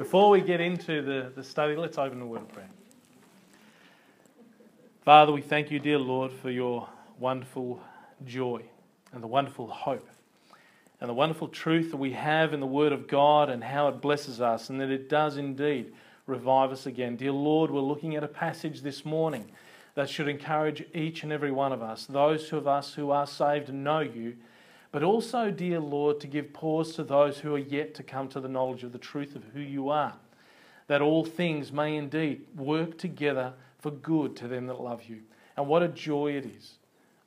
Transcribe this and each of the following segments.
Before we get into the, the study, let's open the word of prayer. Father, we thank you, dear Lord, for your wonderful joy and the wonderful hope and the wonderful truth that we have in the Word of God and how it blesses us and that it does indeed revive us again. Dear Lord, we're looking at a passage this morning that should encourage each and every one of us, those of us who are saved and know you, but also, dear Lord, to give pause to those who are yet to come to the knowledge of the truth of who you are, that all things may indeed work together for good to them that love you. And what a joy it is.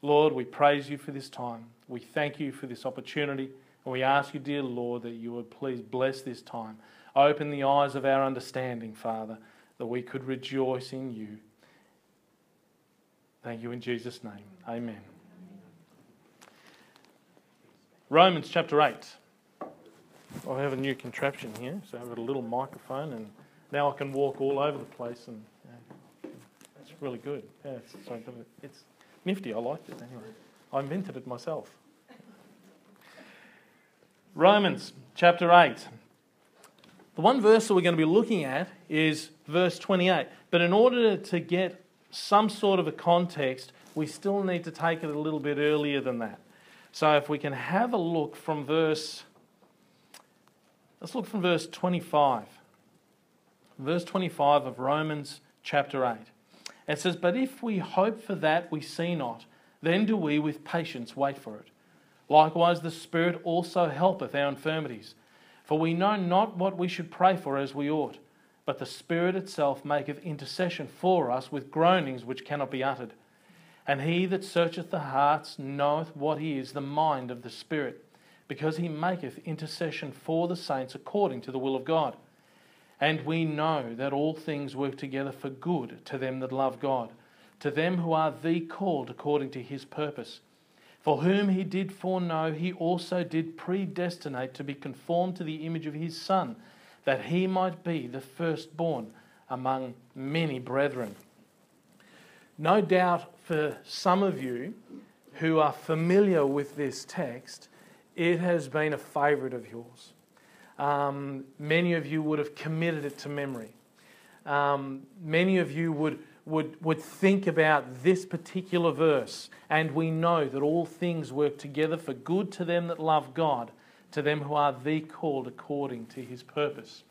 Lord, we praise you for this time. We thank you for this opportunity. And we ask you, dear Lord, that you would please bless this time. Open the eyes of our understanding, Father, that we could rejoice in you. Thank you in Jesus' name. Amen. Romans chapter 8. I have a new contraption here, so I've a little microphone, and now I can walk all over the place, and yeah, it's really good. Yeah, it's, it's nifty. I like it anyway. I invented it myself. Romans chapter 8. The one verse that we're going to be looking at is verse 28. But in order to get some sort of a context, we still need to take it a little bit earlier than that. So if we can have a look from verse, let's look from verse 25. Verse 25 of Romans chapter 8. It says, But if we hope for that we see not, then do we with patience wait for it. Likewise, the Spirit also helpeth our infirmities. For we know not what we should pray for as we ought, but the Spirit itself maketh intercession for us with groanings which cannot be uttered. And he that searcheth the hearts knoweth what is the mind of the Spirit, because he maketh intercession for the saints according to the will of God. And we know that all things work together for good to them that love God, to them who are the called according to his purpose. For whom he did foreknow, he also did predestinate to be conformed to the image of his Son, that he might be the firstborn among many brethren. No doubt for some of you who are familiar with this text, it has been a favourite of yours. Um, many of you would have committed it to memory. Um, many of you would, would, would think about this particular verse, and we know that all things work together for good to them that love God, to them who are the called according to his purpose.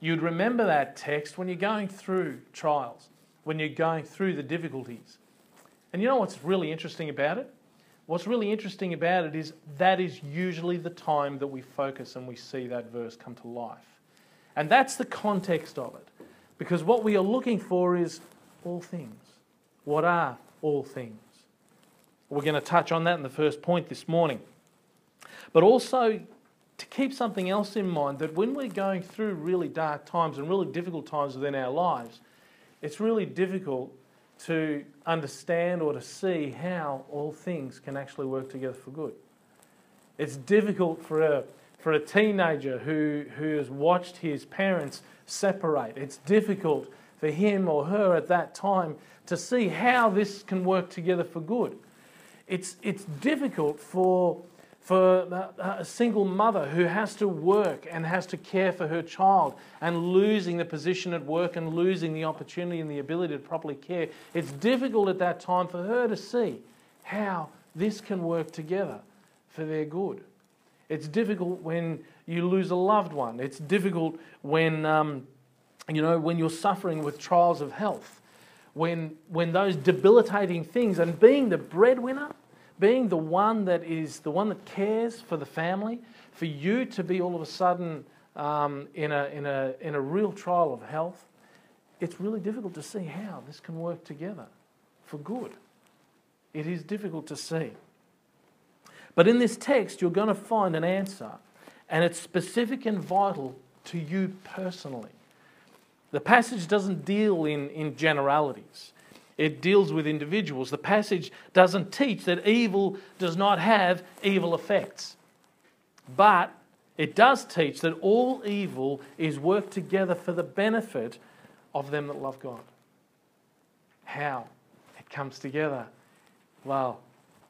You'd remember that text when you're going through trials when you're going through the difficulties. And you know what's really interesting about it? What's really interesting about it is that is usually the time that we focus and we see that verse come to life. And that's the context of it. Because what we are looking for is all things. What are all things? We're going to touch on that in the first point this morning. But also to keep something else in mind that when we're going through really dark times and really difficult times within our lives, it's really difficult to understand or to see how all things can actually work together for good. It's difficult for a, for a teenager who, who has watched his parents separate. It's difficult for him or her at that time to see how this can work together for good. It's, it's difficult for for a single mother who has to work and has to care for her child and losing the position at work and losing the opportunity and the ability to properly care, it's difficult at that time for her to see how this can work together for their good. It's difficult when you lose a loved one. It's difficult when, um, you know, when you're suffering with trials of health. When, when those debilitating things and being the breadwinner being the one that is the one that cares for the family, for you to be all of a sudden um, in, a, in, a, in a real trial of health, it's really difficult to see how this can work together for good. It is difficult to see. But in this text, you're going to find an answer, and it's specific and vital to you personally. The passage doesn't deal in, in generalities it deals with individuals. The passage doesn't teach that evil does not have evil effects. But it does teach that all evil is worked together for the benefit of them that love God. How it comes together? Well,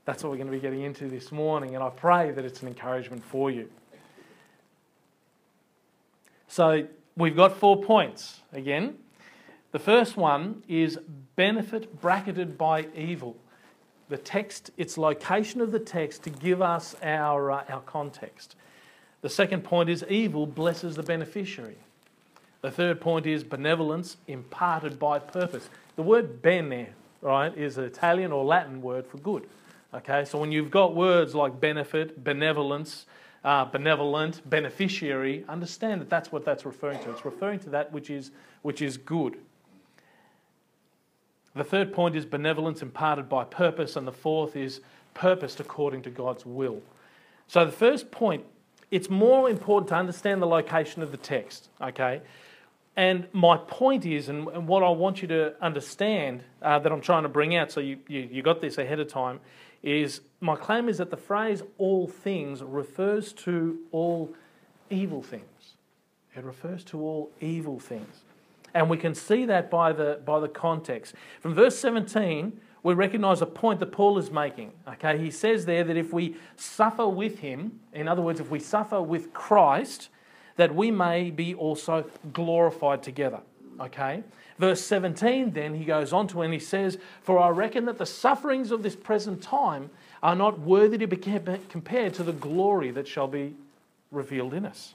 that's what we're going to be getting into this morning, and I pray that it's an encouragement for you. So, we've got four points again. The first one is benefit bracketed by evil. The text, its location of the text to give us our, uh, our context. The second point is evil blesses the beneficiary. The third point is benevolence imparted by purpose. The word bene, right, is an Italian or Latin word for good. Okay, so when you've got words like benefit, benevolence, uh, benevolent, beneficiary, understand that that's what that's referring to. It's referring to that which is, which is good. The third point is benevolence imparted by purpose, and the fourth is purposed according to God's will. So the first point, it's more important to understand the location of the text, okay? And my point is, and, and what I want you to understand uh, that I'm trying to bring out, so you, you, you got this ahead of time, is my claim is that the phrase all things refers to all evil things. It refers to all evil things. And we can see that by the, by the context. From verse 17, we recognize a point that Paul is making. Okay, he says there that if we suffer with him, in other words, if we suffer with Christ, that we may be also glorified together. Okay? Verse 17, then he goes on to and he says, For I reckon that the sufferings of this present time are not worthy to be compared to the glory that shall be revealed in us.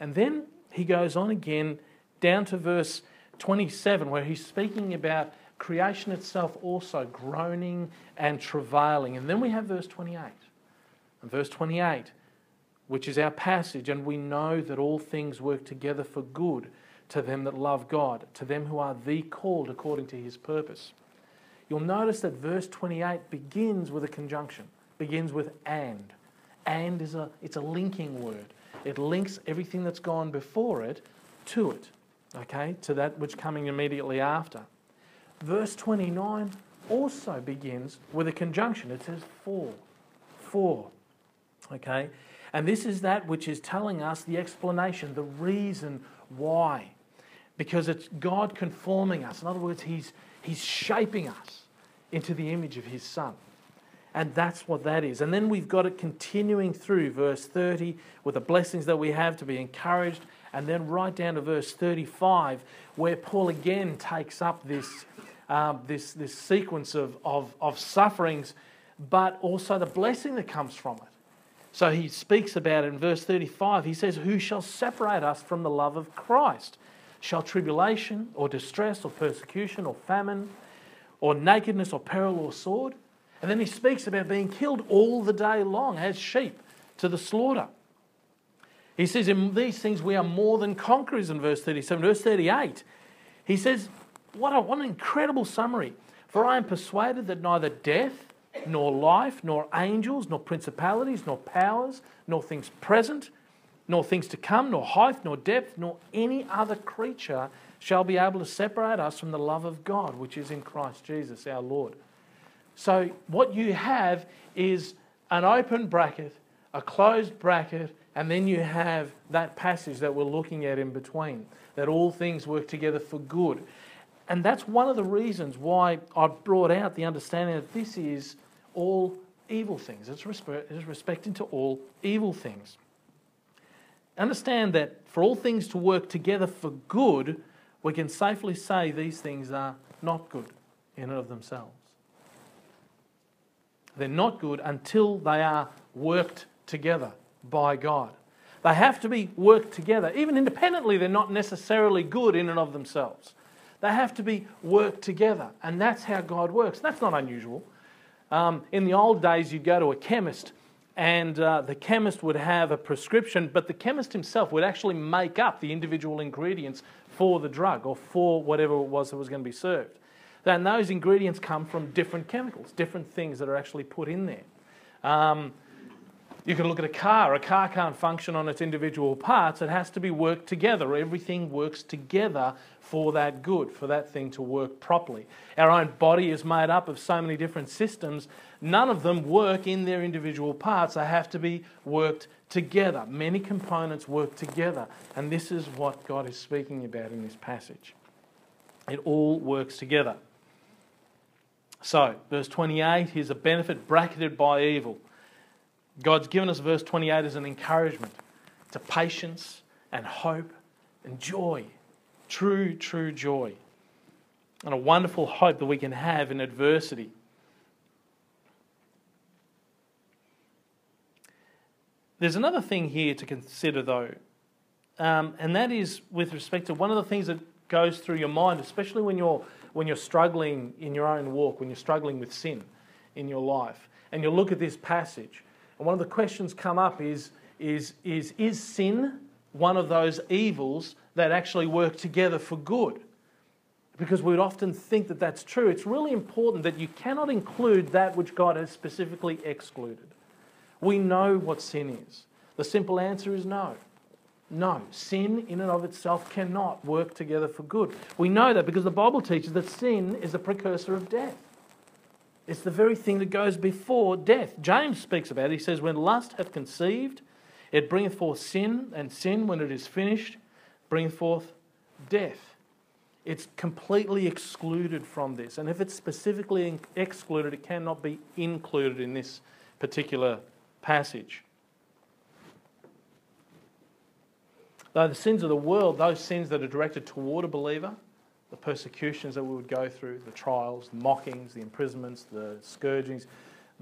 And then he goes on again down to verse 27, where he's speaking about creation itself also groaning and travailing. And then we have verse 28. And verse 28, which is our passage, and we know that all things work together for good to them that love God, to them who are the called according to his purpose. You'll notice that verse 28 begins with a conjunction, begins with and. And is a it's a linking word. It links everything that's gone before it to it, okay, to that which coming immediately after. Verse 29 also begins with a conjunction. It says for. For. Okay? And this is that which is telling us the explanation, the reason why because it's God conforming us. In other words, He's, he's shaping us into the image of His Son. And that's what that is. And then we've got it continuing through verse 30 with the blessings that we have to be encouraged. And then right down to verse 35, where Paul again takes up this, um, this, this sequence of, of, of sufferings, but also the blessing that comes from it. So he speaks about it in verse 35. He says, Who shall separate us from the love of Christ? Shall tribulation or distress or persecution or famine or nakedness or peril or sword? And then he speaks about being killed all the day long as sheep to the slaughter. He says, In these things we are more than conquerors in verse 37. Verse 38, he says, What, a, what an incredible summary. For I am persuaded that neither death, nor life, nor angels, nor principalities, nor powers, nor things present, nor things to come, nor height, nor depth, nor any other creature shall be able to separate us from the love of God, which is in Christ Jesus our Lord. So, what you have is an open bracket, a closed bracket, and then you have that passage that we're looking at in between that all things work together for good. And that's one of the reasons why I brought out the understanding that this is all evil things. It's, respecting to all evil things. Understand that for all things to work together for good, we can safely say these things are not good in and of themselves. They're not good until they are worked together by God. They have to be worked together. Even independently, they're not necessarily good in and of themselves. They have to be worked together. And that's how God works. That's not unusual. Um, in the old days, you'd go to a chemist and uh, the chemist would have a prescription, but the chemist himself would actually make up the individual ingredients for the drug or for whatever it was that was going to be served. And those ingredients come from different chemicals, different things that are actually put in there. Um, you can look at a car. A car can't function on its individual parts. It has to be worked together. Everything works together for that good, for that thing to work properly. Our own body is made up of so many different systems. None of them work in their individual parts. They have to be worked together. Many components work together. And this is what God is speaking about in this passage. It all works together. So, verse 28 is a benefit bracketed by evil. God's given us verse 28 as an encouragement to patience and hope and joy. True, true joy. And a wonderful hope that we can have in adversity. There's another thing here to consider, though, um, and that is with respect to one of the things that goes through your mind, especially when you're when you're struggling in your own walk, when you're struggling with sin in your life, and you look at this passage, and one of the questions come up is is is is sin one of those evils that actually work together for good? Because we would often think that that's true. It's really important that you cannot include that which God has specifically excluded. We know what sin is. The simple answer is no. No, sin in and of itself cannot work together for good. We know that because the Bible teaches that sin is a precursor of death. It's the very thing that goes before death. James speaks about it. He says, When lust hath conceived, it bringeth forth sin, and sin, when it is finished, bringeth forth death. It's completely excluded from this. And if it's specifically excluded, it cannot be included in this particular passage. Though the sins of the world, those sins that are directed toward a believer, the persecutions that we would go through, the trials, the mockings, the imprisonments, the scourgings,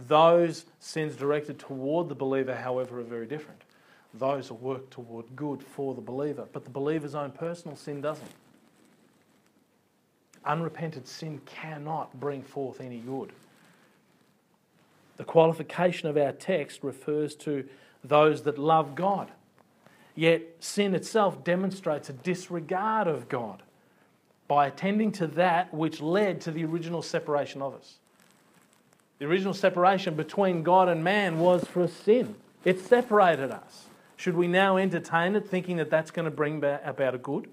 those sins directed toward the believer, however, are very different. Those are worked toward good for the believer, but the believer's own personal sin doesn't. Unrepented sin cannot bring forth any good. The qualification of our text refers to those that love God. Yet sin itself demonstrates a disregard of God by attending to that which led to the original separation of us. The original separation between God and man was for sin, it separated us. Should we now entertain it thinking that that's going to bring about a good?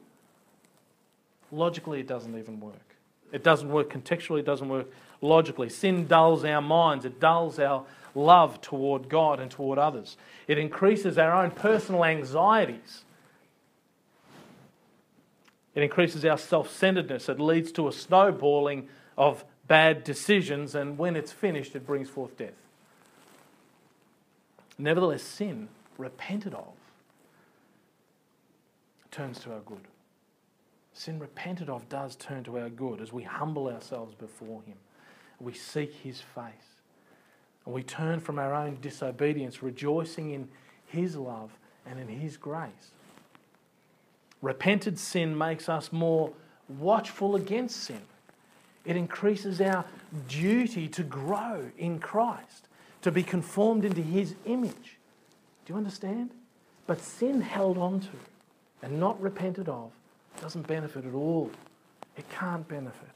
Logically, it doesn't even work. It doesn't work contextually, it doesn't work logically. Sin dulls our minds, it dulls our love toward God and toward others. It increases our own personal anxieties. It increases our self centeredness. It leads to a snowballing of bad decisions, and when it's finished, it brings forth death. Nevertheless, sin, repented of, turns to our good. Sin repented of does turn to our good as we humble ourselves before Him. We seek His face. And we turn from our own disobedience, rejoicing in His love and in His grace. Repented sin makes us more watchful against sin. It increases our duty to grow in Christ, to be conformed into His image. Do you understand? But sin held on to and not repented of doesn't benefit at all. It can't benefit.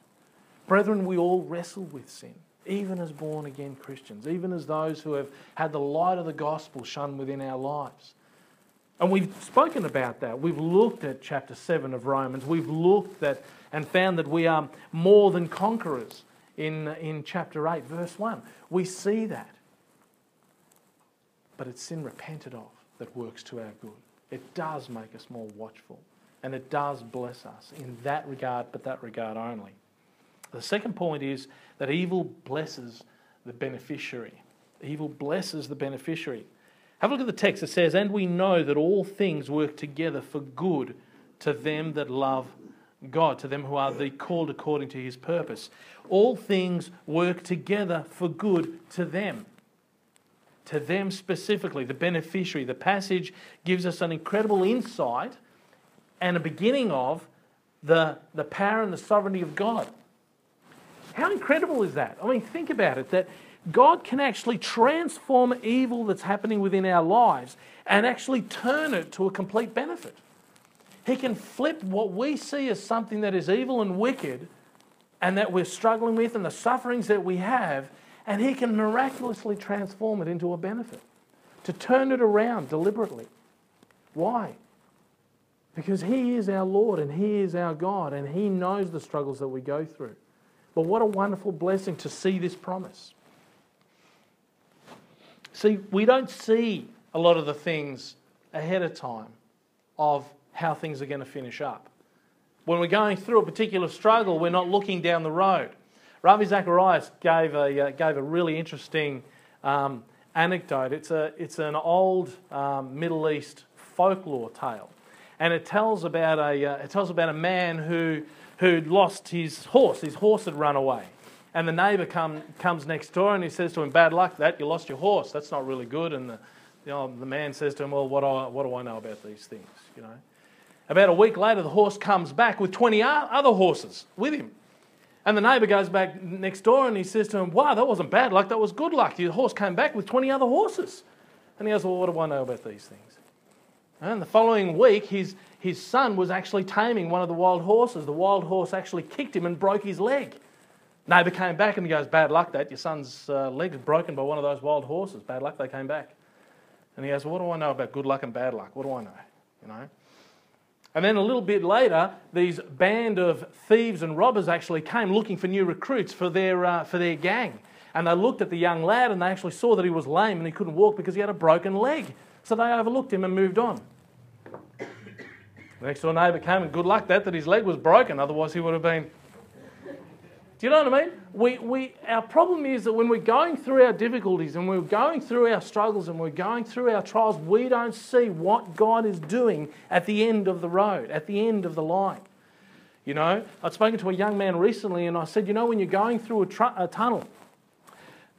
Brethren, we all wrestle with sin even as born again Christians, even as those who have had the light of the gospel shone within our lives. And we've spoken about that. We've looked at chapter 7 of Romans. We've looked at and found that we are more than conquerors in, in chapter 8, verse 1. We see that. But it's sin repented of that works to our good. It does make us more watchful. And it does bless us in that regard, but that regard only. The second point is that evil blesses the beneficiary. Evil blesses the beneficiary. Have a look at the text. It says, And we know that all things work together for good to them that love God, to them who are the called according to his purpose. All things work together for good to them. To them specifically, the beneficiary. The passage gives us an incredible insight and a beginning of the, the power and the sovereignty of God. How incredible is that? I mean, think about it that God can actually transform evil that's happening within our lives and actually turn it to a complete benefit. He can flip what we see as something that is evil and wicked and that we're struggling with and the sufferings that we have, and He can miraculously transform it into a benefit, to turn it around deliberately. Why? Because He is our Lord and He is our God and He knows the struggles that we go through. But what a wonderful blessing to see this promise. See, we don't see a lot of the things ahead of time of how things are going to finish up. When we're going through a particular struggle, we're not looking down the road. Ravi Zacharias gave a, uh, gave a really interesting um, anecdote. It's, a, it's an old um, Middle East folklore tale. and it tells about a, uh, it tells about a man who, who'd lost his horse. His horse had run away. And the neighbour come, comes next door and he says to him, Bad luck that, you lost your horse. That's not really good. And the, you know, the man says to him, Well, what do, I, what do I know about these things? You know? About a week later, the horse comes back with 20 other horses with him. And the neighbour goes back next door and he says to him, Wow, that wasn't bad luck, that was good luck. Your horse came back with 20 other horses. And he goes, Well, what do I know about these things? And the following week, his, his son was actually taming one of the wild horses. The wild horse actually kicked him and broke his leg. Neighbour came back and he goes, Bad luck that. Your son's uh, leg is broken by one of those wild horses. Bad luck they came back. And he goes, well, What do I know about good luck and bad luck? What do I know? You know? And then a little bit later, these band of thieves and robbers actually came looking for new recruits for their, uh, for their gang. And they looked at the young lad and they actually saw that he was lame and he couldn't walk because he had a broken leg. So they overlooked him and moved on. The next door neighbour came and good luck that, that his leg was broken, otherwise he would have been do you know what I mean? We, we, our problem is that when we're going through our difficulties and we're going through our struggles and we're going through our trials, we don't see what God is doing at the end of the road, at the end of the line. You know, I'd spoken to a young man recently and I said, you know, when you're going through a, tr- a tunnel,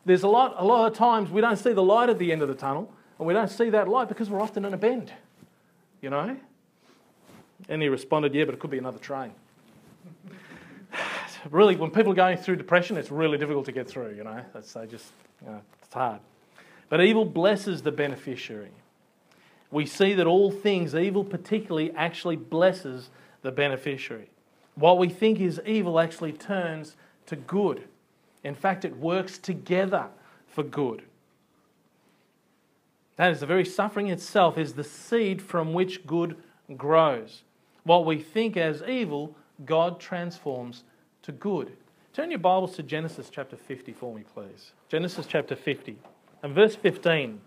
there's a lot, a lot of times we don't see the light at the end of the tunnel and we don't see that light because we're often in a bend. You know? And he responded, yeah, but it could be another train really, when people are going through depression, it's really difficult to get through, you know. They just, you know, it's hard. But evil blesses the beneficiary. We see that all things, evil particularly, actually blesses the beneficiary. What we think is evil actually turns to good. In fact, it works together for good. That is, the very suffering itself is the seed from which good grows. What we think as evil, God transforms to good. Turn your Bibles to Genesis chapter 50 for me, please. Genesis chapter 50. And verse 15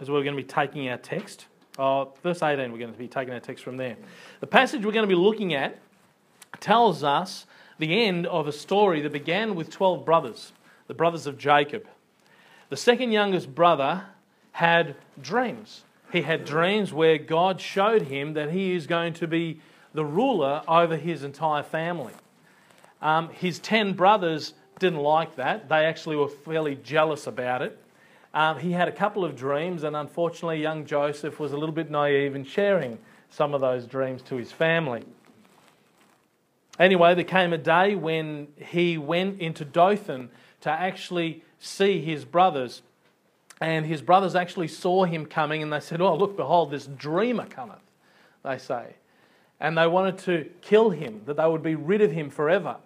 is where we're going to be taking our text. Uh, verse 18, we're going to be taking our text from there. The passage we're going to be looking at tells us the end of a story that began with 12 brothers, the brothers of Jacob. The second youngest brother had dreams. He had dreams where God showed him that he is going to be the ruler over his entire family. Um, his 10 brothers didn't like that. They actually were fairly jealous about it. Um, he had a couple of dreams, and unfortunately, young Joseph was a little bit naive in sharing some of those dreams to his family. Anyway, there came a day when he went into Dothan to actually see his brothers. And his brothers actually saw him coming and they said, Oh, look, behold, this dreamer cometh, they say. And they wanted to kill him, that they would be rid of him forever.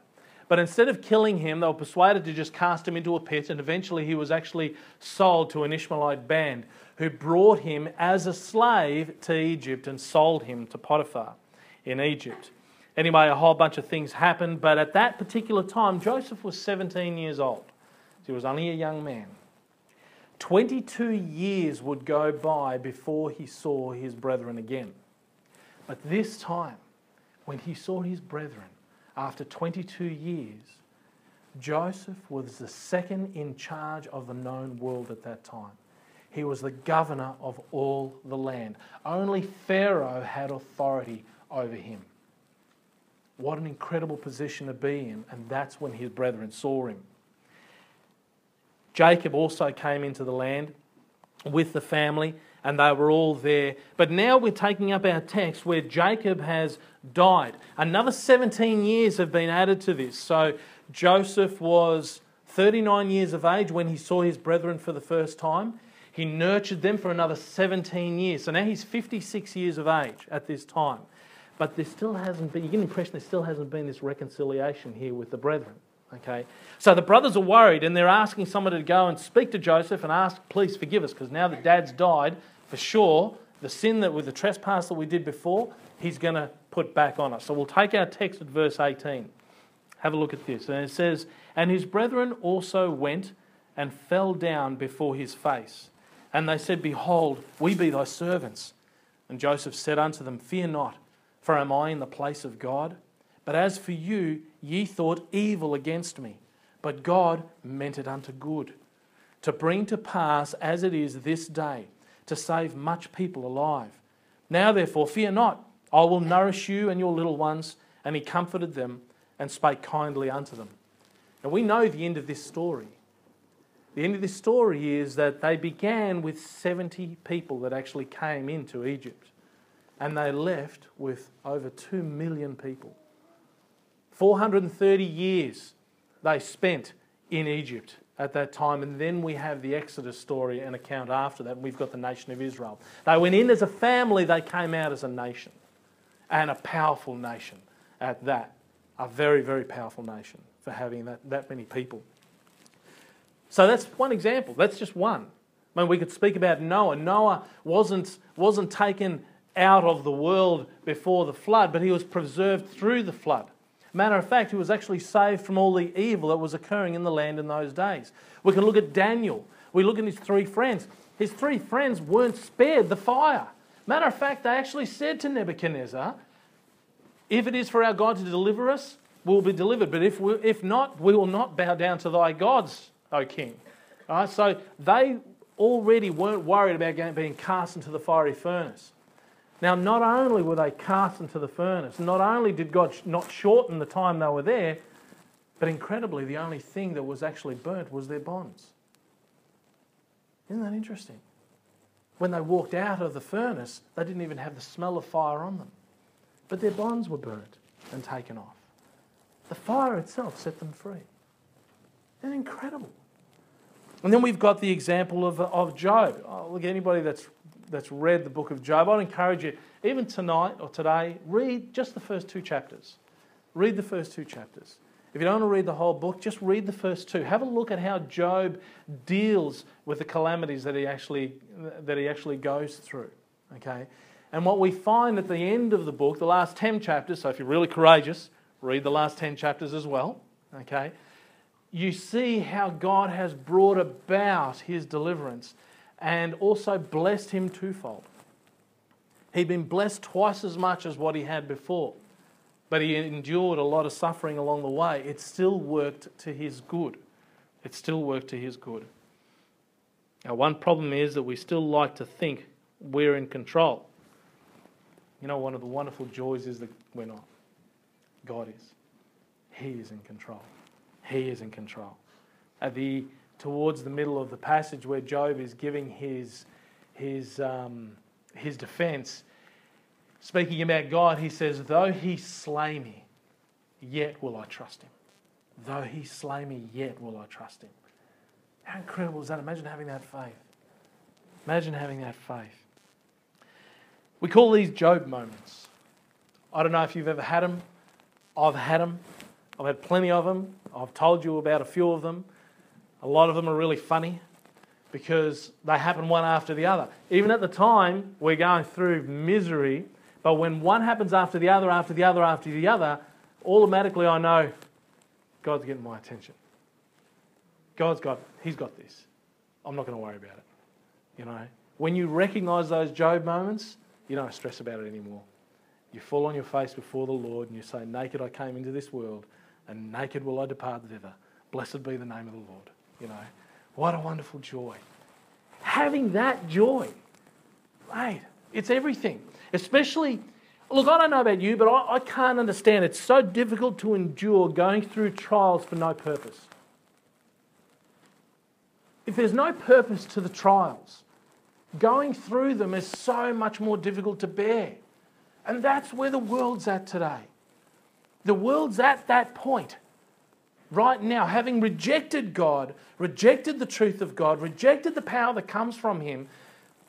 But instead of killing him, they were persuaded to just cast him into a pit, and eventually he was actually sold to an Ishmaelite band who brought him as a slave to Egypt and sold him to Potiphar in Egypt. Anyway, a whole bunch of things happened, but at that particular time, Joseph was 17 years old. He was only a young man. 22 years would go by before he saw his brethren again. But this time, when he saw his brethren, after 22 years, Joseph was the second in charge of the known world at that time. He was the governor of all the land. Only Pharaoh had authority over him. What an incredible position to be in, and that's when his brethren saw him. Jacob also came into the land with the family, and they were all there. But now we're taking up our text where Jacob has died. Another 17 years have been added to this. So Joseph was 39 years of age when he saw his brethren for the first time. He nurtured them for another 17 years. So now he's 56 years of age at this time. But there still hasn't been, you get the impression there still hasn't been this reconciliation here with the brethren. Okay? So the brothers are worried and they're asking someone to go and speak to Joseph and ask, please forgive us, because now that dad's died, for sure, the sin that with the trespass that we did before, he's going to put back on us. So we'll take our text at verse 18. Have a look at this. And it says, And his brethren also went and fell down before his face. And they said, Behold, we be thy servants. And Joseph said unto them, Fear not, for am I in the place of God? But as for you, ye thought evil against me, but God meant it unto good, to bring to pass as it is this day, to save much people alive. Now therefore, fear not I will nourish you and your little ones. And he comforted them and spake kindly unto them. And we know the end of this story. The end of this story is that they began with 70 people that actually came into Egypt, and they left with over 2 million people. 430 years they spent in Egypt at that time, and then we have the Exodus story and account after that, and we've got the nation of Israel. They went in as a family, they came out as a nation, and a powerful nation at that. A very, very powerful nation for having that, that many people. So that's one example. That's just one. I mean, we could speak about Noah. Noah wasn't, wasn't taken out of the world before the flood, but he was preserved through the flood. Matter of fact, he was actually saved from all the evil that was occurring in the land in those days. We can look at Daniel. We look at his three friends. His three friends weren't spared the fire. Matter of fact, they actually said to Nebuchadnezzar, If it is for our God to deliver us, we'll be delivered. But if, we, if not, we will not bow down to thy gods, O king. All right, so they already weren't worried about being cast into the fiery furnace. Now, not only were they cast into the furnace, not only did God not shorten the time they were there, but incredibly, the only thing that was actually burnt was their bonds. Isn't that interesting? When they walked out of the furnace, they didn't even have the smell of fire on them. But their bonds were burnt and taken off. The fire itself set them free. Isn't incredible? And then we've got the example of, of Job. Oh, look, anybody that's that's read the book of Job, I'd encourage you, even tonight or today, read just the first two chapters. Read the first two chapters. If you don't want to read the whole book, just read the first two. Have a look at how Job deals with the calamities that he actually, that he actually goes through. Okay? And what we find at the end of the book, the last 10 chapters, so if you're really courageous, read the last 10 chapters as well. Okay? You see how God has brought about his deliverance and also blessed him twofold. He'd been blessed twice as much as what he had before, but he endured a lot of suffering along the way. It still worked to his good. It still worked to his good. Now, one problem is that we still like to think we're in control. You know, one of the wonderful joys is that we're not. God is. He is in control. He is in control. At the towards the middle of the passage where Job is giving his, his, um, his defense, speaking about God, he says, Though he slay me, yet will I trust him. Though he slay me, yet will I trust him. How incredible is that? Imagine having that faith. Imagine having that faith. We call these Job moments. I don't know if you've ever had them. I've had them. I've had plenty of them. I've told you about a few of them. A lot of them are really funny because they happen one after the other. Even at the time, we're going through misery, but when one happens after the other, after the other, after the other, automatically I know God's getting my attention. God's got, He's got this. I'm not going to worry about it. You know, when you recognize those Job moments, you don't stress about it anymore. You fall on your face before the Lord and you say, Naked I came into this world, and naked will I depart thither. Blessed be the name of the Lord. You know, what a wonderful joy. Having that joy, mate, it's everything. Especially, look, I don't know about you, but I, I can't understand. It's so difficult to endure going through trials for no purpose. If there's no purpose to the trials, going through them is so much more difficult to bear. And that's where the world's at today. The world's at that point right now, having rejected God, rejected the truth of God, rejected the power that comes from Him,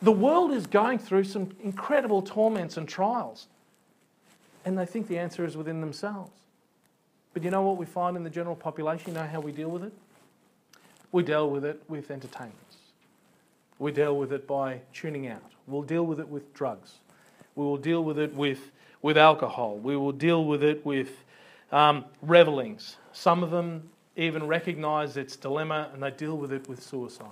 the world is going through some incredible torments and trials. And they think the answer is within themselves. But you know what we find in the general population? You know how we deal with it? We deal with it with entertainments. We deal with it by tuning out. We'll deal with it with drugs. We will deal with it with, with alcohol. We will deal with it with um, revelings. Some of them even recognize its dilemma and they deal with it with suicide.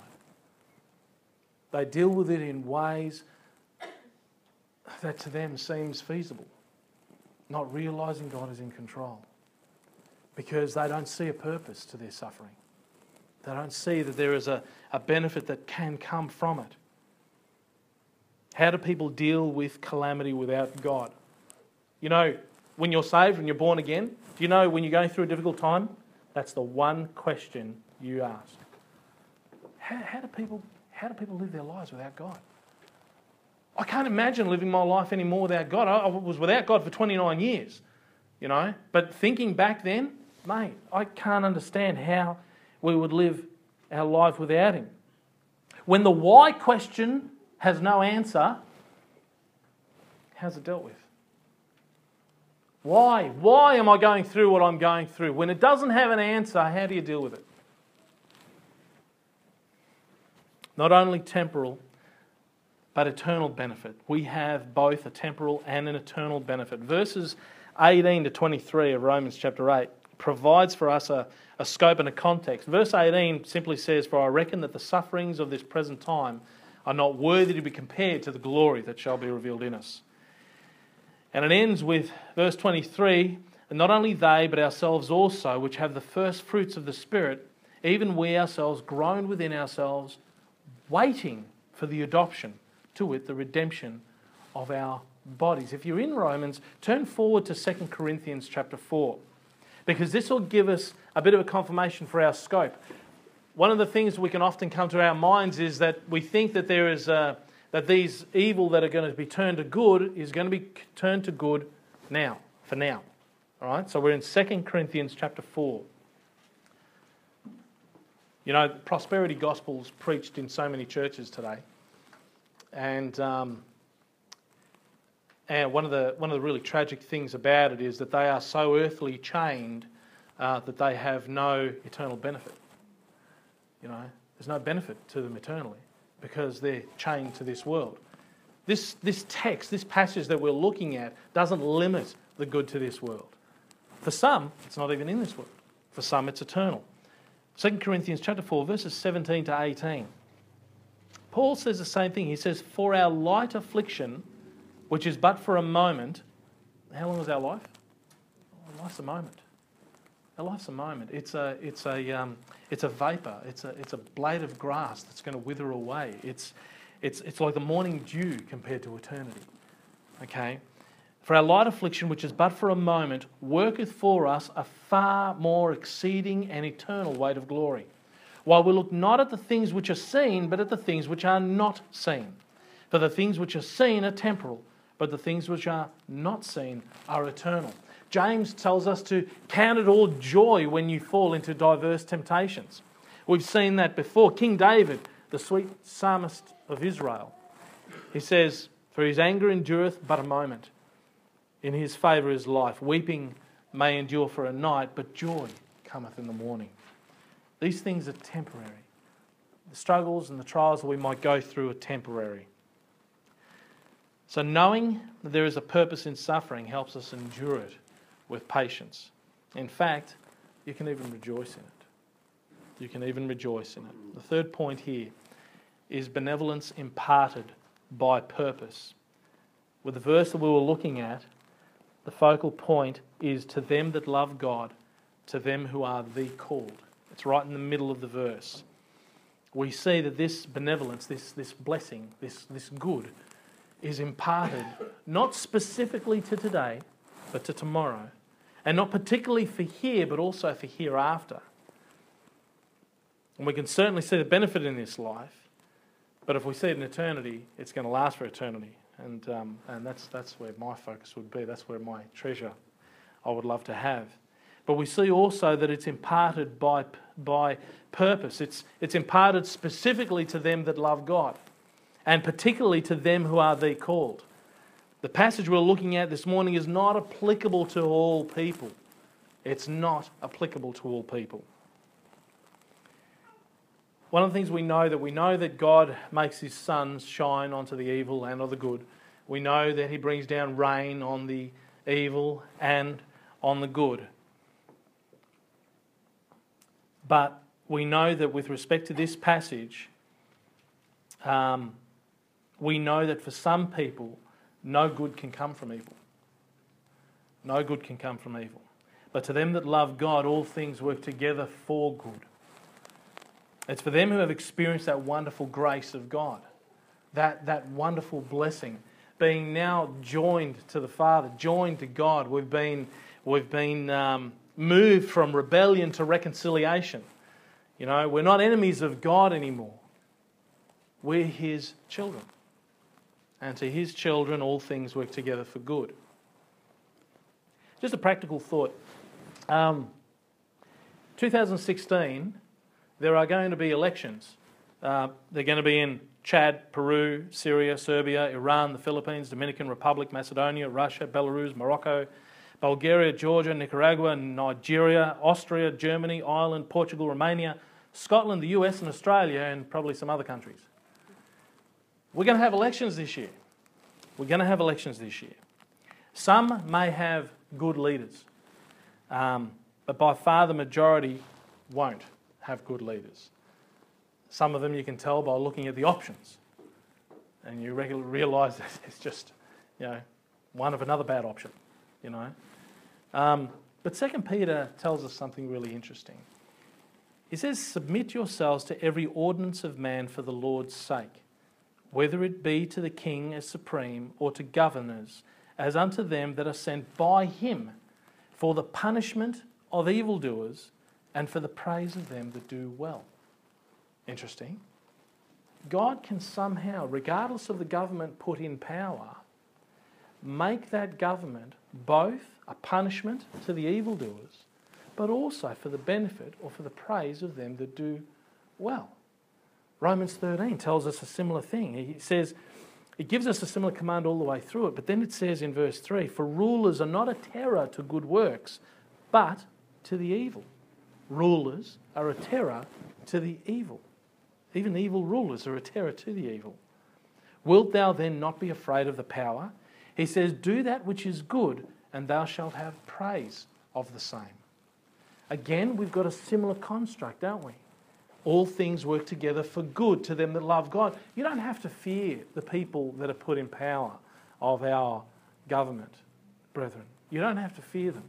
They deal with it in ways that to them seems feasible, not realizing God is in control because they don't see a purpose to their suffering. They don't see that there is a, a benefit that can come from it. How do people deal with calamity without God? You know, when you're saved, when you're born again, do you know when you're going through a difficult time? That's the one question you ask. How, how, do people, how do people live their lives without God? I can't imagine living my life anymore without God. I was without God for 29 years, you know. But thinking back then, mate, I can't understand how we would live our life without Him. When the why question has no answer, how's it dealt with? Why? Why am I going through what I'm going through? When it doesn't have an answer, how do you deal with it? Not only temporal, but eternal benefit. We have both a temporal and an eternal benefit. Verses 18 to 23 of Romans chapter 8 provides for us a, a scope and a context. Verse 18 simply says, For I reckon that the sufferings of this present time are not worthy to be compared to the glory that shall be revealed in us. And it ends with verse 23 And not only they, but ourselves also, which have the first fruits of the Spirit, even we ourselves groan within ourselves, waiting for the adoption to wit, the redemption of our bodies. If you're in Romans, turn forward to 2 Corinthians chapter 4, because this will give us a bit of a confirmation for our scope. One of the things we can often come to our minds is that we think that there is a, that these evil that are going to be turned to good is going to be turned to good now, for now. All right, so we're in 2 Corinthians chapter 4. You know, prosperity gospel's preached in so many churches today. And, um, and one, of the, one of the really tragic things about it is that they are so earthly chained uh, that they have no eternal benefit. You know, there's no benefit to them eternally because they're chained to this world. This, this text, this passage that we're looking at, doesn't limit the good to this world. For some, it's not even in this world. For some, it's eternal. 2 Corinthians chapter 4, verses 17 to 18. Paul says the same thing. He says, For our light affliction, which is but for a moment, how long is our life? Our life's a moment. Our life's a moment. It's a, it's a, um, it's a vapor. It's a, it's a blade of grass that's going to wither away. It's, it's, it's like the morning dew compared to eternity. Okay? For our light affliction, which is but for a moment, worketh for us a far more exceeding and eternal weight of glory while we look not at the things which are seen, but at the things which are not seen. For the things which are seen are temporal, but the things which are not seen are eternal. James tells us to count it all joy when you fall into diverse temptations. We've seen that before. King David, the sweet psalmist of Israel, he says, For his anger endureth but a moment. In his favour is life. Weeping may endure for a night, but joy cometh in the morning. These things are temporary. The struggles and the trials that we might go through are temporary. So, knowing that there is a purpose in suffering helps us endure it with patience. In fact, you can even rejoice in it. You can even rejoice in it. The third point here is benevolence imparted by purpose. With the verse that we were looking at, the focal point is to them that love God, to them who are the called. It's right in the middle of the verse. We see that this benevolence, this, this blessing, this, this good, is imparted not specifically to today, but to tomorrow. And not particularly for here, but also for hereafter. And we can certainly see the benefit in this life, but if we see it in eternity, it's going to last for eternity. And, um, and that's, that's where my focus would be. That's where my treasure I would love to have. But we see also that it's imparted by, by purpose. It's, it's imparted specifically to them that love God, and particularly to them who are the called. The passage we're looking at this morning is not applicable to all people. It's not applicable to all people. One of the things we know that we know that God makes his sun shine onto the evil and on the good. We know that he brings down rain on the evil and on the good. But we know that with respect to this passage, um, we know that for some people, no good can come from evil. No good can come from evil. But to them that love God, all things work together for good. It's for them who have experienced that wonderful grace of God, that, that wonderful blessing, being now joined to the Father, joined to God. We've been, we've been um, moved from rebellion to reconciliation. You know, we're not enemies of God anymore. We're His children. And to His children, all things work together for good. Just a practical thought. Um, 2016, there are going to be elections. Uh, they're going to be in Chad, Peru, Syria, Serbia, Iran, the Philippines, Dominican Republic, Macedonia, Russia, Belarus, Morocco, Bulgaria, Georgia, Nicaragua, Nigeria, Austria, Germany, Ireland, Portugal, Romania, Scotland, the US, and Australia, and probably some other countries. We're going to have elections this year. We're going to have elections this year. Some may have good leaders, um, but by far the majority won't have good leaders. Some of them you can tell by looking at the options. And you realise that it's just, you know, one of another bad option, you know. Um, but Second Peter tells us something really interesting. He says, Submit yourselves to every ordinance of man for the Lord's sake, whether it be to the king as supreme or to governors, as unto them that are sent by him, for the punishment of evildoers and for the praise of them that do well. Interesting. God can somehow, regardless of the government put in power, make that government both a punishment to the evildoers, but also for the benefit or for the praise of them that do well. Romans 13 tells us a similar thing. He says, it gives us a similar command all the way through it, but then it says in verse 3 For rulers are not a terror to good works, but to the evil. Rulers are a terror to the evil. Even evil rulers are a terror to the evil. Wilt thou then not be afraid of the power? He says, Do that which is good, and thou shalt have praise of the same. Again, we've got a similar construct, don't we? All things work together for good to them that love God. You don't have to fear the people that are put in power of our government, brethren. You don't have to fear them.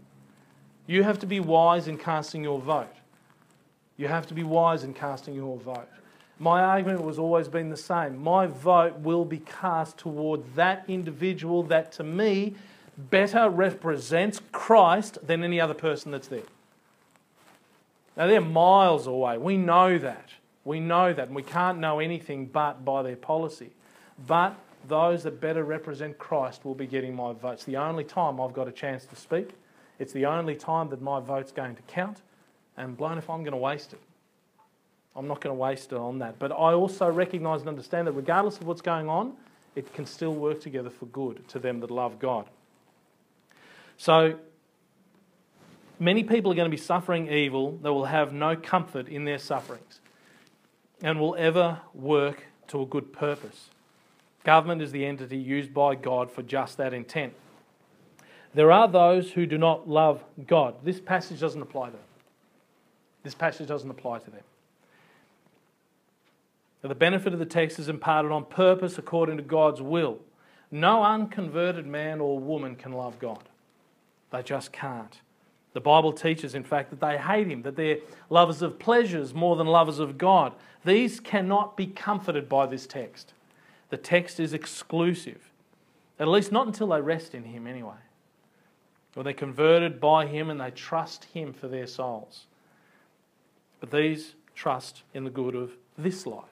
You have to be wise in casting your vote. You have to be wise in casting your vote. My argument has always been the same. My vote will be cast toward that individual that to me better represents Christ than any other person that's there. Now, they're miles away. We know that. We know that. And we can't know anything but by their policy. But those that better represent Christ will be getting my votes. The only time I've got a chance to speak, it's the only time that my vote's going to count. And blown if I'm going to waste it. I'm not going to waste it on that. But I also recognize and understand that regardless of what's going on, it can still work together for good to them that love God. So, many people are going to be suffering evil that will have no comfort in their sufferings and will ever work to a good purpose. Government is the entity used by God for just that intent. There are those who do not love God. This passage doesn't apply to them. This passage doesn't apply to them. Now, the benefit of the text is imparted on purpose according to God's will. No unconverted man or woman can love God. They just can't. The Bible teaches, in fact, that they hate Him, that they're lovers of pleasures more than lovers of God. These cannot be comforted by this text. The text is exclusive, at least not until they rest in Him, anyway. Or they're converted by Him and they trust Him for their souls. But these trust in the good of this life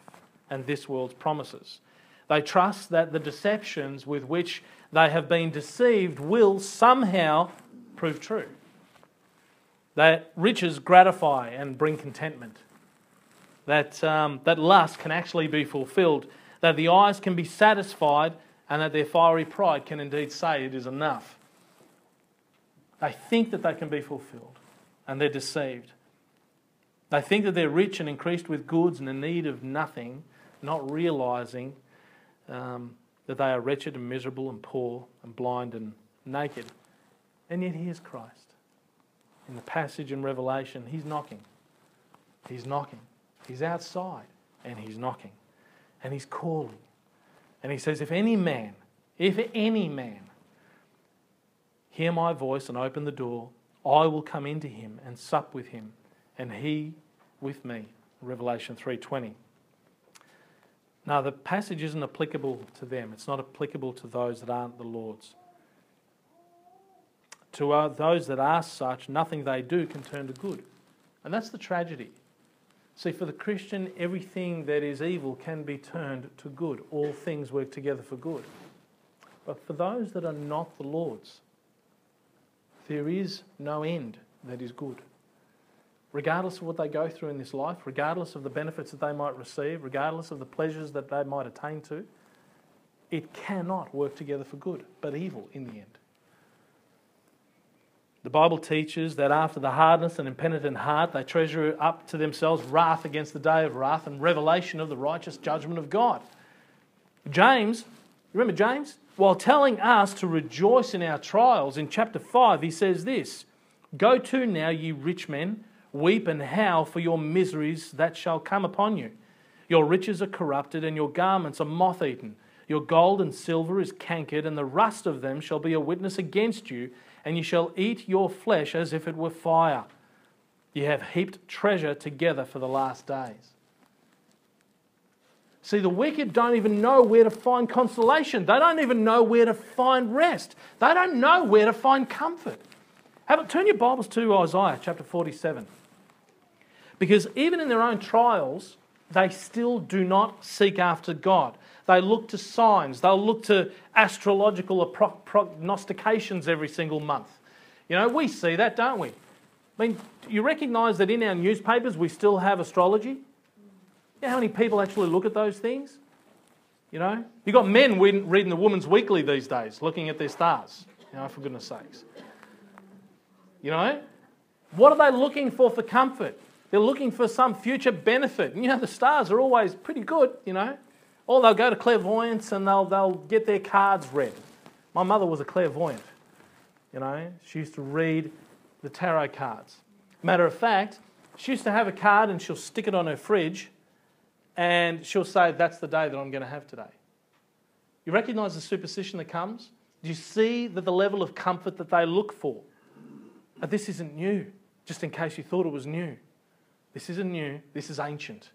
and this world's promises. They trust that the deceptions with which they have been deceived will somehow prove true. That riches gratify and bring contentment. That, um, that lust can actually be fulfilled. That the eyes can be satisfied and that their fiery pride can indeed say it is enough. They think that they can be fulfilled and they're deceived. They think that they're rich and increased with goods and in need of nothing not realizing um, that they are wretched and miserable and poor and blind and naked. And yet here's Christ. In the passage in Revelation, he's knocking. He's knocking. He's outside and he's knocking. And he's calling. And he says, If any man, if any man hear my voice and open the door, I will come into him and sup with him, and he with me. Revelation 3:20. Now, the passage isn't applicable to them, it's not applicable to those that aren't the Lord's. To those that are such, nothing they do can turn to good. And that's the tragedy. See, for the Christian, everything that is evil can be turned to good. All things work together for good. But for those that are not the Lord's, there is no end that is good. Regardless of what they go through in this life, regardless of the benefits that they might receive, regardless of the pleasures that they might attain to, it cannot work together for good, but evil in the end. The Bible teaches that after the hardness and impenitent heart, they treasure up to themselves wrath against the day of wrath and revelation of the righteous judgment of God. James, remember James? While telling us to rejoice in our trials, in chapter 5, he says this Go to now, ye rich men, weep and howl for your miseries that shall come upon you. Your riches are corrupted, and your garments are moth eaten. Your gold and silver is cankered, and the rust of them shall be a witness against you and you shall eat your flesh as if it were fire. You have heaped treasure together for the last days. See, the wicked don't even know where to find consolation. They don't even know where to find rest. They don't know where to find comfort. Have, turn your Bibles to Isaiah chapter 47. Because even in their own trials, they still do not seek after God. They look to signs. They'll look to astrological prognostications every single month. You know, we see that, don't we? I mean, you recognise that in our newspapers we still have astrology? You know how many people actually look at those things? You know, you've got men reading the Woman's Weekly these days, looking at their stars. You know, for goodness sakes. You know, what are they looking for for comfort? They're looking for some future benefit. And you know, the stars are always pretty good, you know. Or they'll go to clairvoyance and they'll, they'll get their cards read. My mother was a clairvoyant. You know, she used to read the tarot cards. Matter of fact, she used to have a card and she'll stick it on her fridge and she'll say, That's the day that I'm going to have today. You recognize the superstition that comes? Do you see that the level of comfort that they look for? But this isn't new, just in case you thought it was new. This isn't new, this is ancient.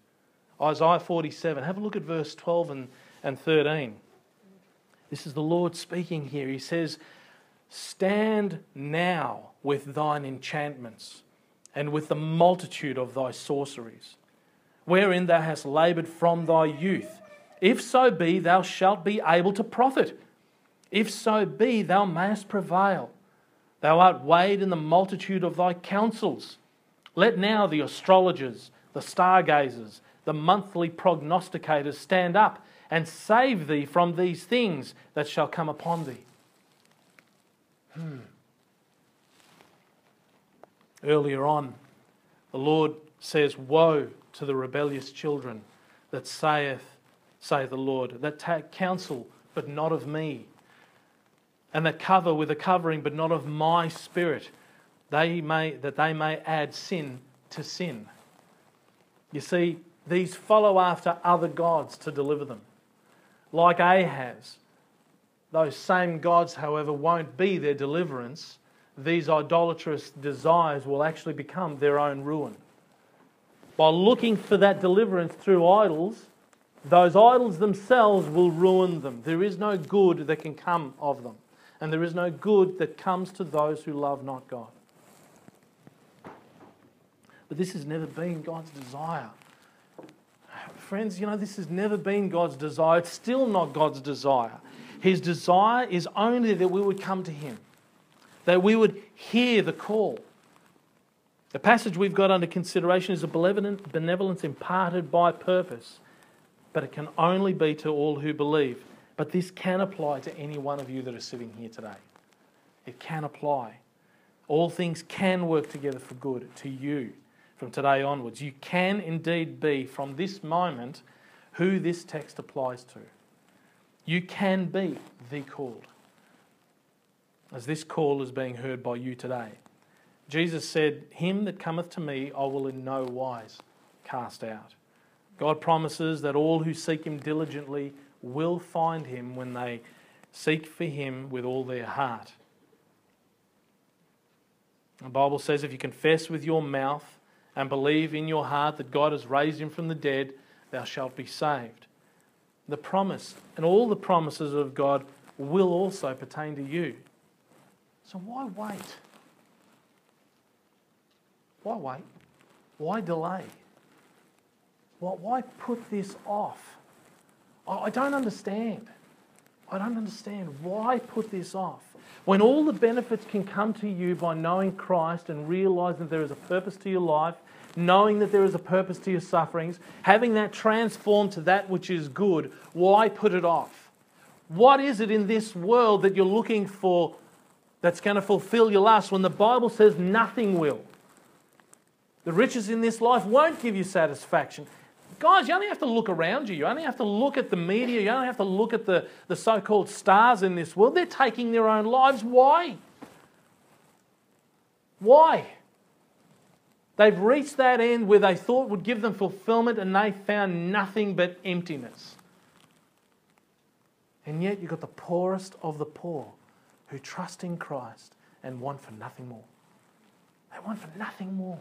Isaiah 47. Have a look at verse 12 and, and 13. This is the Lord speaking here. He says, Stand now with thine enchantments and with the multitude of thy sorceries, wherein thou hast laboured from thy youth. If so be, thou shalt be able to profit. If so be, thou mayest prevail. Thou art weighed in the multitude of thy counsels. Let now the astrologers, the stargazers, the monthly prognosticators stand up and save thee from these things that shall come upon thee. Hmm. Earlier on, the Lord says, Woe to the rebellious children that saith, saith the Lord, that take counsel, but not of me, and that cover with a covering, but not of my spirit, they may, that they may add sin to sin. You see, these follow after other gods to deliver them. Like Ahaz, those same gods, however, won't be their deliverance. These idolatrous desires will actually become their own ruin. By looking for that deliverance through idols, those idols themselves will ruin them. There is no good that can come of them, and there is no good that comes to those who love not God. But this has never been God's desire friends, you know, this has never been God's desire. It's still not God's desire. His desire is only that we would come to Him, that we would hear the call. The passage we've got under consideration is a benevolence imparted by purpose, but it can only be to all who believe. But this can apply to any one of you that are sitting here today. It can apply. All things can work together for good to you from today onwards. You can indeed be, from this moment, who this text applies to. You can be the called, as this call is being heard by you today. Jesus said, Him that cometh to me, I will in no wise cast out. God promises that all who seek Him diligently will find Him when they seek for Him with all their heart. The Bible says, if you confess with your mouth and believe in your heart that God has raised him from the dead, thou shalt be saved. the promise and all the promises of God will also pertain to you. So why wait? Why wait? Why delay? Why put this off? I don't understand. I don't understand. Why put this off? When all the benefits can come to you by knowing Christ and realizing there is a purpose to your life, knowing that there is a purpose to your sufferings, having that transformed to that which is good, why put it off? What is it in this world that you're looking for that's going to fulfill your lust when the Bible says nothing will? The riches in this life won't give you satisfaction. Guys, you only have to look around you. You only have to look at the media. You only have to look at the, the so called stars in this world. They're taking their own lives. Why? Why? They've reached that end where they thought would give them fulfillment and they found nothing but emptiness. And yet you've got the poorest of the poor who trust in Christ and want for nothing more. They want for nothing more.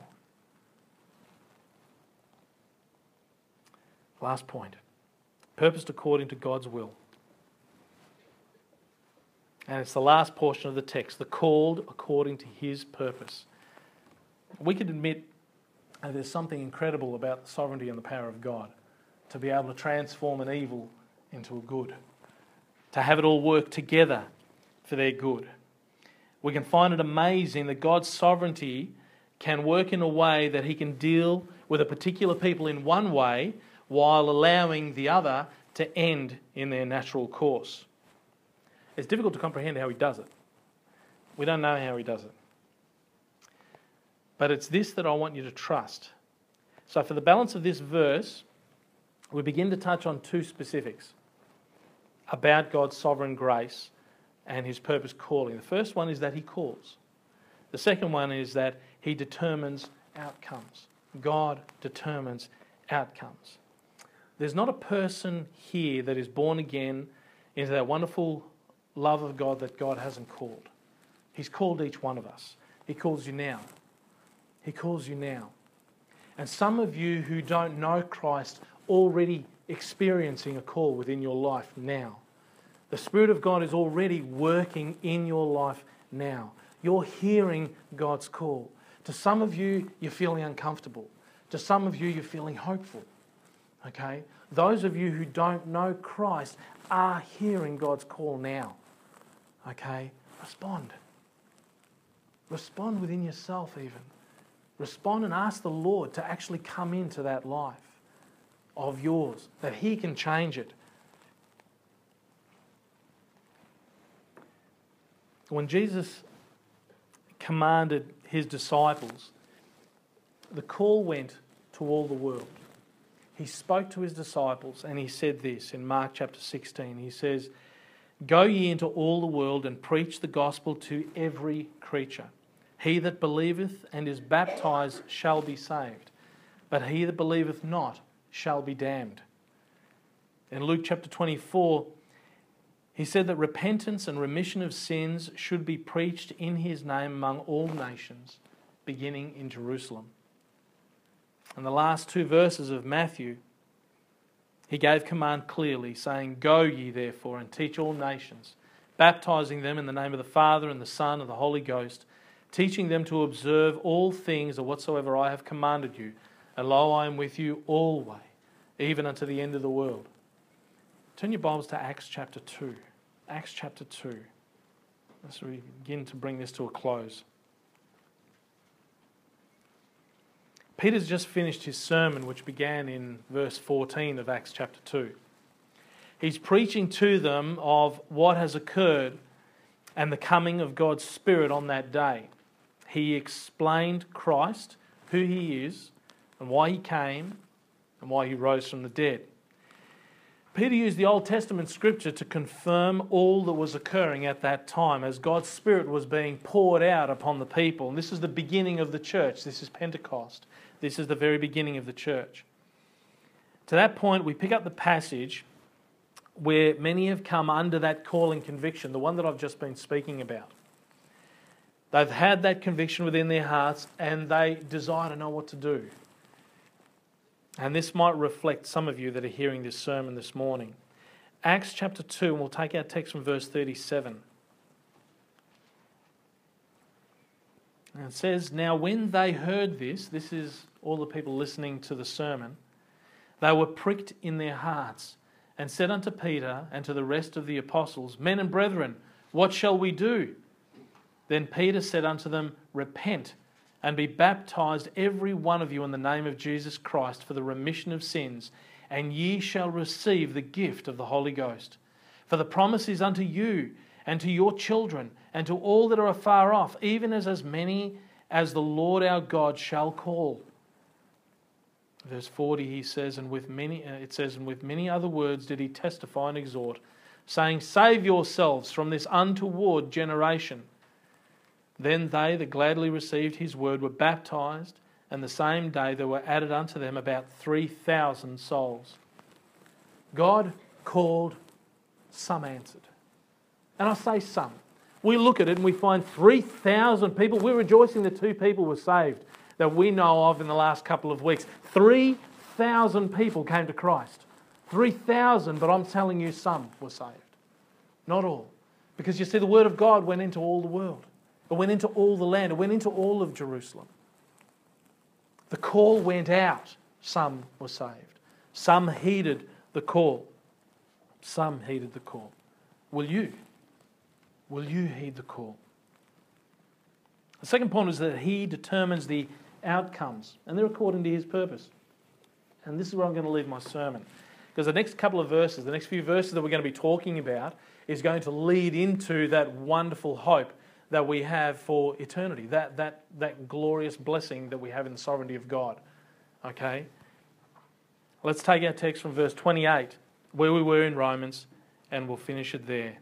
Last point purposed according to God's will. And it's the last portion of the text the called according to his purpose. We can admit that there's something incredible about the sovereignty and the power of God to be able to transform an evil into a good, to have it all work together for their good. We can find it amazing that God's sovereignty can work in a way that he can deal with a particular people in one way while allowing the other to end in their natural course. It's difficult to comprehend how he does it. We don't know how he does it. But it's this that I want you to trust. So, for the balance of this verse, we begin to touch on two specifics about God's sovereign grace and his purpose calling. The first one is that he calls, the second one is that he determines outcomes. God determines outcomes. There's not a person here that is born again into that wonderful love of God that God hasn't called. He's called each one of us. He calls you now. He calls you now. And some of you who don't know Christ already experiencing a call within your life now. The Spirit of God is already working in your life now. You're hearing God's call. To some of you, you're feeling uncomfortable. To some of you, you're feeling hopeful. Okay? Those of you who don't know Christ are hearing God's call now. Okay? Respond. Respond within yourself, even. Respond and ask the Lord to actually come into that life of yours, that He can change it. When Jesus commanded His disciples, the call went to all the world he spoke to his disciples and he said this in Mark chapter 16. He says, Go ye into all the world and preach the gospel to every creature. He that believeth and is baptized shall be saved, but he that believeth not shall be damned. In Luke chapter 24, he said that repentance and remission of sins should be preached in his name among all nations, beginning in Jerusalem. In the last two verses of Matthew, he gave command clearly, saying, Go ye therefore and teach all nations, baptizing them in the name of the Father and the Son and the Holy Ghost, teaching them to observe all things or whatsoever I have commanded you. And lo, I am with you always, even unto the end of the world. Turn your Bibles to Acts chapter 2. Acts chapter 2. As we begin to bring this to a close. Peter's just finished his sermon, which began in verse 14 of Acts chapter 2. He's preaching to them of what has occurred and the coming of God's Spirit on that day. He explained Christ, who he is, and why he came, and why he rose from the dead. Peter used the Old Testament scripture to confirm all that was occurring at that time as God's Spirit was being poured out upon the people. And this is the beginning of the church. This is Pentecost. This is the very beginning of the church. To that point, we pick up the passage where many have come under that calling conviction, the one that I've just been speaking about. They've had that conviction within their hearts and they desire to know what to do. And this might reflect some of you that are hearing this sermon this morning. Acts chapter 2, and we'll take our text from verse 37. And it says, Now when they heard this, this is all the people listening to the sermon, they were pricked in their hearts and said unto Peter and to the rest of the apostles, Men and brethren, what shall we do? Then Peter said unto them, Repent and be baptized, every one of you, in the name of Jesus Christ for the remission of sins, and ye shall receive the gift of the Holy Ghost. For the promise is unto you and to your children and to all that are afar off, even as as many as the Lord our God shall call. Verse 40 he says, and with many uh, it says, and with many other words did he testify and exhort, saying, Save yourselves from this untoward generation. Then they that gladly received his word were baptized, and the same day there were added unto them about 3,000 souls. God called, some answered. And I say some. We look at it and we find 3,000 people. We're rejoicing that two people were saved that we know of in the last couple of weeks. 3,000 people came to Christ. 3,000, but I'm telling you, some were saved. Not all. Because you see, the Word of God went into all the world, it went into all the land, it went into all of Jerusalem. The call went out, some were saved. Some heeded the call. Some heeded the call. Will you? Will you heed the call? The second point is that he determines the outcomes, and they're according to his purpose. And this is where I'm going to leave my sermon. Because the next couple of verses, the next few verses that we're going to be talking about, is going to lead into that wonderful hope that we have for eternity, that, that, that glorious blessing that we have in the sovereignty of God. Okay? Let's take our text from verse 28, where we were in Romans, and we'll finish it there.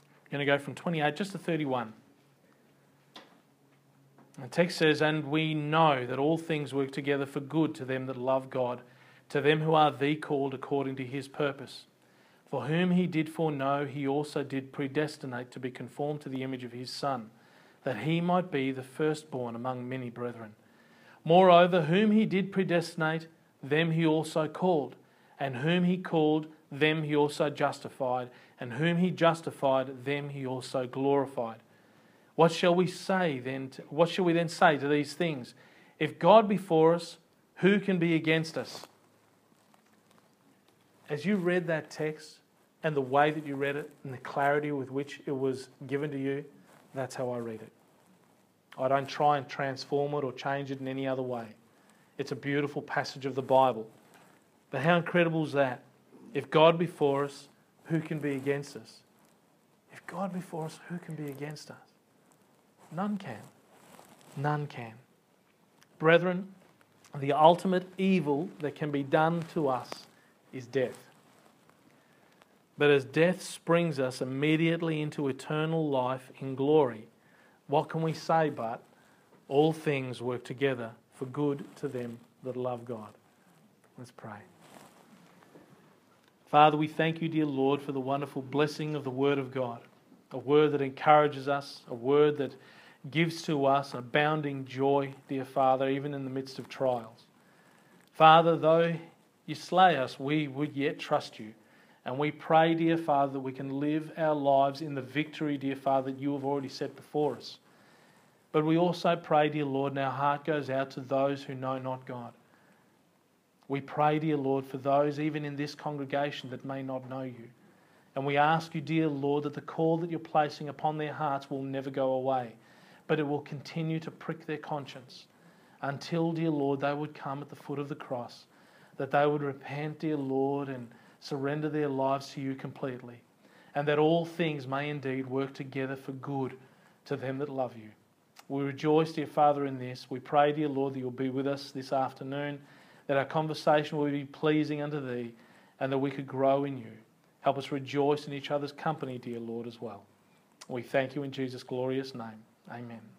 I'm going to go from 28 just to 31. The text says, And we know that all things work together for good to them that love God, to them who are the called according to his purpose. For whom he did foreknow, he also did predestinate to be conformed to the image of his Son, that he might be the firstborn among many brethren. Moreover, whom he did predestinate, them he also called, and whom he called, them he also justified, and whom he justified, them he also glorified. What shall we say then? To, what shall we then say to these things? If God be for us, who can be against us? As you read that text and the way that you read it and the clarity with which it was given to you, that's how I read it. I don't try and transform it or change it in any other way. It's a beautiful passage of the Bible. But how incredible is that? If God be for us, who can be against us? If God be for us, who can be against us? None can. None can. Brethren, the ultimate evil that can be done to us is death. But as death springs us immediately into eternal life in glory, what can we say but all things work together for good to them that love God? Let's pray. Father, we thank you, dear Lord, for the wonderful blessing of the Word of God, a word that encourages us, a word that gives to us abounding joy, dear Father, even in the midst of trials. Father, though you slay us, we would yet trust you. And we pray, dear Father, that we can live our lives in the victory, dear Father, that you have already set before us. But we also pray, dear Lord, and our heart goes out to those who know not God. We pray, dear Lord, for those even in this congregation that may not know you. And we ask you, dear Lord, that the call that you're placing upon their hearts will never go away but it will continue to prick their conscience until, dear Lord, they would come at the foot of the cross, that they would repent, dear Lord, and surrender their lives to you completely, and that all things may indeed work together for good to them that love you. We rejoice, dear Father, in this. We pray, dear Lord, that you'll be with us this afternoon, that our conversation will be pleasing unto thee, and that we could grow in you. Help us rejoice in each other's company, dear Lord, as well. We thank you in Jesus' glorious name. Amen.